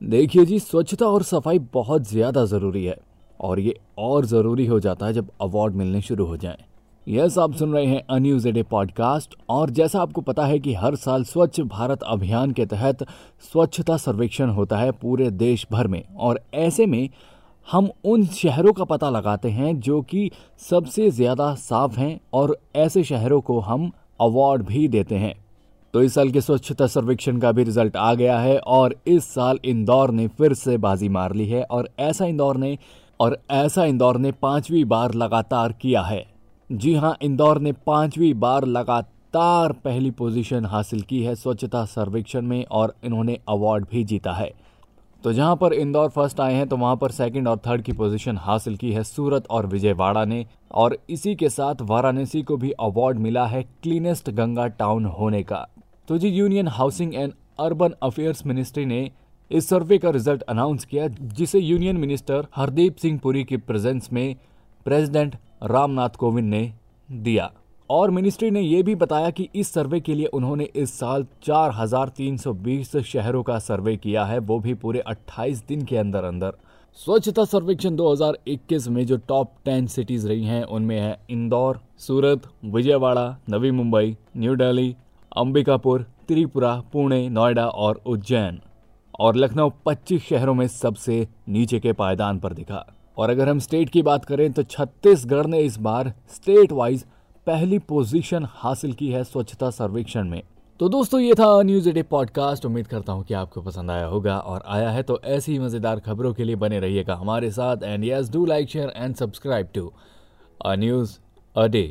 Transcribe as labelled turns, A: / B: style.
A: देखिए जी, स्वच्छता और सफ़ाई बहुत ज़्यादा ज़रूरी है, और ये और ज़रूरी हो जाता है जब अवार्ड मिलने शुरू हो जाएँ। यस, आप सुन रहे हैं अन्यूज डे पॉडकास्ट और जैसा आपको पता है कि हर साल स्वच्छ भारत अभियान के तहत स्वच्छता सर्वेक्षण होता है पूरे देश भर में, और ऐसे में हम उन शहरों का पता लगाते हैं जो कि सबसे ज़्यादा साफ़ हैं, और ऐसे शहरों को हम अवार्ड भी देते हैं। तो इस साल के स्वच्छता सर्वेक्षण का भी रिज़ल्ट आ गया है और इस साल इंदौर ने फिर से बाजी मार ली है और ऐसा इंदौर ने और ऐसा इंदौर ने पांचवी बार लगातार किया है। जी हाँ, इंदौर ने पांचवी बार लगातार पहली पोजीशन हासिल की है स्वच्छता सर्वेक्षण में और इन्होंने अवार्ड भी जीता है। तो जहाँ पर इंदौर फ़र्स्ट आए हैं तो वहाँ पर सेकंड और थर्ड की पोजीशन हासिल की है सूरत और विजयवाड़ा ने। और इसी के साथ वाराणसी को भी अवार्ड मिला है क्लीनेस्ट गंगा टाउन होने का। तो जी union housing and urban affairs ministry ने इस सर्वे का रिज़ल्ट अनाउंस किया, जिसे यूनियन मिनिस्टर हरदीप सिंह पुरी की प्रेजेंस में प्रेसिडेंट रामनाथ कोविंद ने दिया। और मिनिस्ट्री ने यह भी बताया कि इस सर्वे के लिए उन्होंने इस साल 4,320 शहरों का सर्वे किया है वो भी पूरे 28 दिन के अंदर अंदर स्वच्छता सर्वेक्षण 2021 में जो टॉप 10 सिटीज़ रही हैं उनमें है इंदौर सूरत विजयवाड़ा नवी मुंबई न्यू दिल्ली अंबिकापुर त्रिपुरा पुणे नोएडा और उज्जैन। और लखनऊ 25 शहरों में सबसे नीचे के पायदान पर दिखा। और अगर हम स्टेट की बात करें तो छत्तीसगढ़ ने इस बार स्टेट वाइज पहली पोजीशन हासिल की है स्वच्छता सर्वेक्षण में। तो दोस्तों, ये था न्यूज़ डे पॉडकास्ट उम्मीद करता हूँ कि आपको पसंद आया होगा और आया है तो ऐसी ही मज़ेदार खबरों के लिए बने रहिएगा हमारे साथ। And yes do like share and subscribe to a news a day